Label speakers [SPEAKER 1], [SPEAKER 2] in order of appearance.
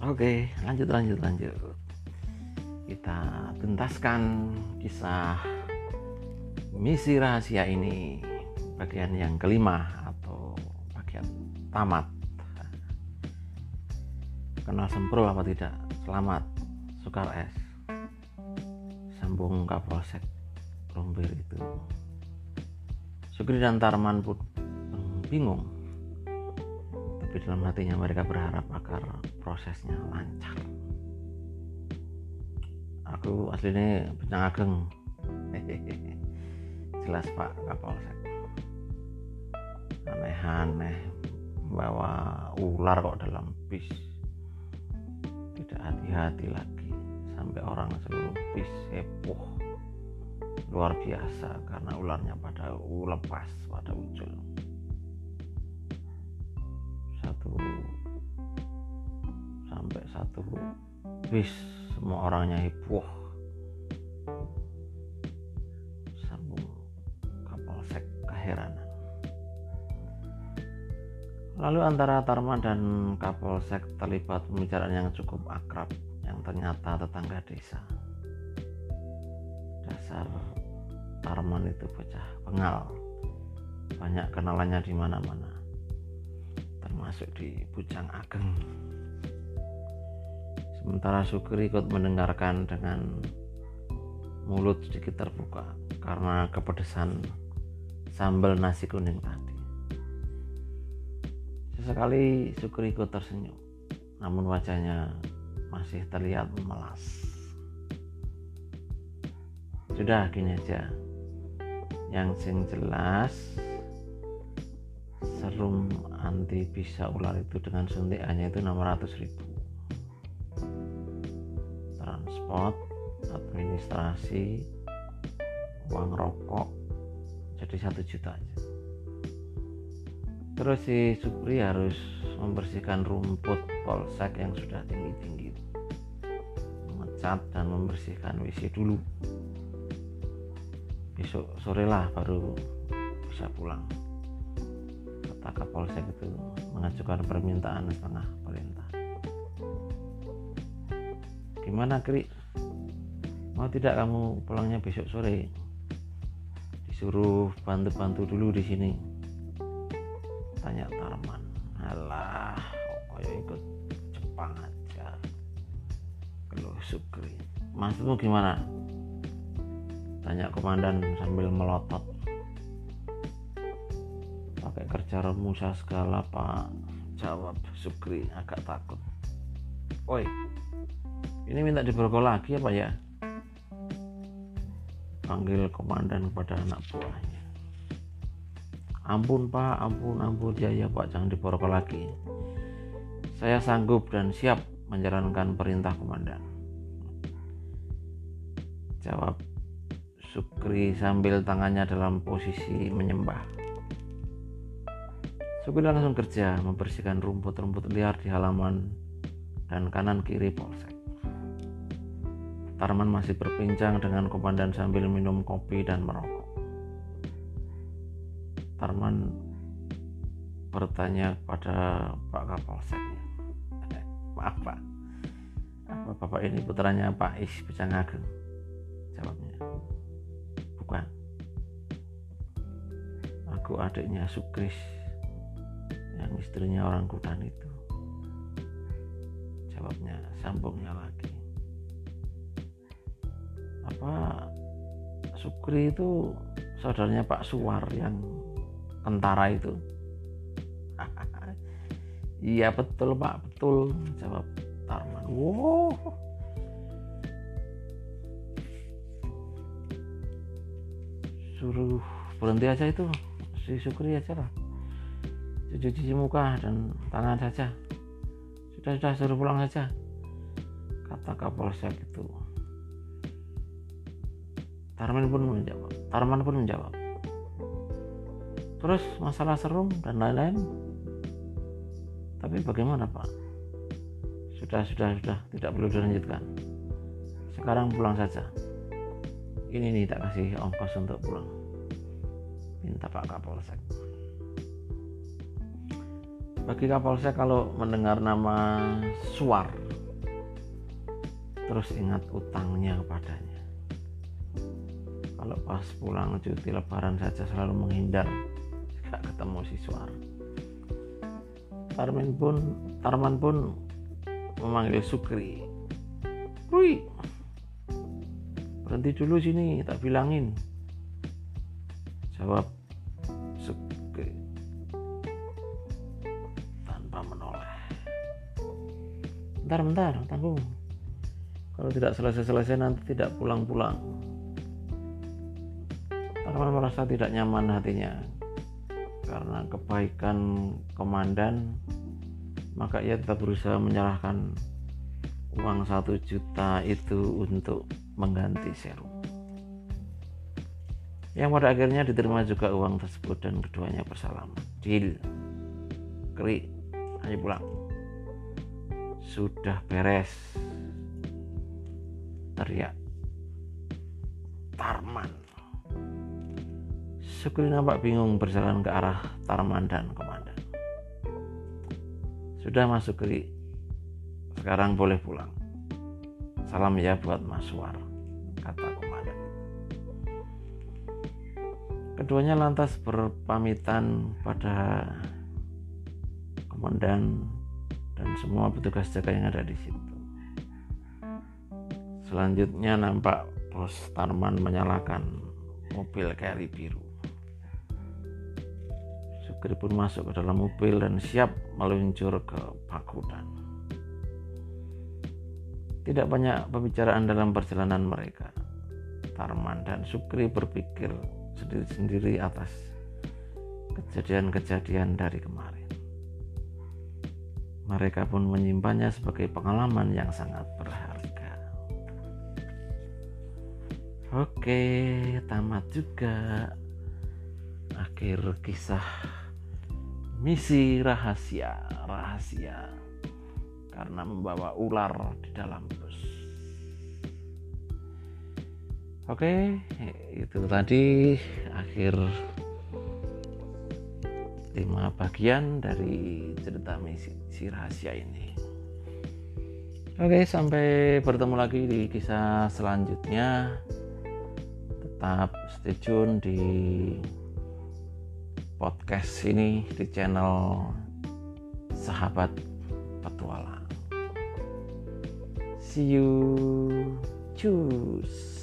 [SPEAKER 1] Oke, lanjut lanjut lanjut. Kita tuntaskan kisah misi rahasia ini bagian yang kelima atau bagian tamat. Kenal semprul apa tidak? Selamat, Sukar S. Sambung Kapolsek Rumbir itu. Sugri dan Tarman pun bingung tapi dalam hatinya mereka berharap agar prosesnya lancar. Aku aslinya Bencang Ageng. Jelas Pak Kapolsek. Aneh-aneh bawa ular kok dalam bis. Tidak hati-hati lagi sampai orang seluruh bis heboh. Luar biasa karena ularnya pada lepas pada ujung sampai satu. Bis semua orangnya heboh sambung kapolsek keheranan lalu antara Tarman dan kapolsek terlibat pembicaraan yang cukup akrab yang ternyata tetangga desa. Dasar Tarman itu bocah pengal banyak kenalannya di mana-mana. Termasuk di Bujang Ageng. Sementara Sugri ikut mendengarkan dengan mulut sedikit terbuka karena kepedesan sambal nasi kuning tadi. Sesekali Sugri ikut tersenyum, namun wajahnya masih terlihat memelas. Sudah gini aja, yang sing jelas serum anti bisa ular itu dengan suntikannya itu 600 ribu transport administrasi uang rokok jadi satu juta aja. Terus si Supri harus membersihkan rumput polsek yang sudah tinggi-tinggi mengecat dan membersihkan WC dulu. Besok sore lah baru bisa pulang. Kata Kapolsek itu mengajukan permintaan setengah perintah. Gimana Kri? Mau tidak kamu pulangnya besok sore? Disuruh bantu-bantu dulu di sini. Tanya Tarman. Alah, kayak ikut Jepang aja. Keluh Sukri. Maksudmu gimana? Tanya komandan sambil melotot pakai kerja remusa segala pak jawab Sukri agak takut oi ini minta diborgol lagi apa ya? Panggil komandan kepada anak buahnya. Ampun pak ampun ampun. Ya ya pak jangan diborgol lagi. Saya sanggup dan siap menjalankan perintah komandan. Jawab Sukri sambil tangannya dalam posisi menyembah. Sugri langsung kerja membersihkan rumput-rumput liar di halaman dan kanan kiri polsek. Tarman masih berbincang dengan komandan sambil minum kopi dan merokok. Tarman bertanya pada Pak Kapolseknya. Maaf Pak, apa Bapak ini putranya Pak Is Becang Ageng? Jawabnya, bukan. Aku adiknya Sukris yang istrinya orang Kudan itu jawabnya sambungnya lagi apa Sukri itu saudaranya Pak Suwar yang tentara itu. Iya betul Pak betul jawab Tarman. Wow. Suruh berhenti aja itu si Sukri aja lah. Cuci-cuci muka dan tangan saja. Sudah sudah suruh pulang saja kata kapolsek itu Tarman pun menjawab. Tarman pun menjawab. Terus masalah serum dan lain-lain. Tapi bagaimana pak? Sudah sudah sudah. Tidak perlu dilanjutkan. Sekarang pulang saja. Ini nih tak kasih ongkos untuk pulang. Minta pak kapolsek. Bagi Kapolsek kalau mendengar nama Suar terus ingat utangnya kepadanya kalau pas pulang cuti lebaran saja selalu menghindar. Gak ketemu siswa. Tarmin pun Tarman pun memanggil Sukri. Rui berhenti dulu sini tak bilangin. Jawab Sukri tanpa menoleh. Bentar bentar tanggung. Kalau tidak selesai-selesai nanti tidak pulang-pulang Tarman merasa tidak nyaman hatinya. Karena kebaikan komandan maka ia tetap berusaha menyerahkan uang satu juta itu untuk mengganti serum. Yang pada akhirnya diterima juga uang tersebut dan keduanya bersalaman. Deal. Kri ayo pulang. Sudah beres. Teriak. Tarman Sukri nampak bingung berjalan ke arah Tarman dan komandan. Sudah masuk Sukri, sekarang boleh pulang. Salam ya buat Mas Suar, kata komandan. Keduanya lantas berpamitan pada komandan dan semua petugas jaga yang ada di situ. Selanjutnya nampak Bos Tarman menyalakan mobil carry biru. Sugri pun masuk ke dalam mobil dan siap meluncur ke Pakudan. Tidak banyak pembicaraan dalam perjalanan mereka. Tarman dan Sukri berpikir sendiri-sendiri atas kejadian-kejadian dari kemarin. Mereka pun menyimpannya sebagai pengalaman yang sangat berharga. Oke, tamat juga akhir kisah misi rahasia rahasia. Karena membawa ular di dalam bus. Oke itu tadi akhir lima bagian dari cerita misi si rahasia ini. Oke sampai bertemu lagi di kisah selanjutnya. Tetap stay tune di podcast ini di channel Sahabat Petualang. See you. Choose.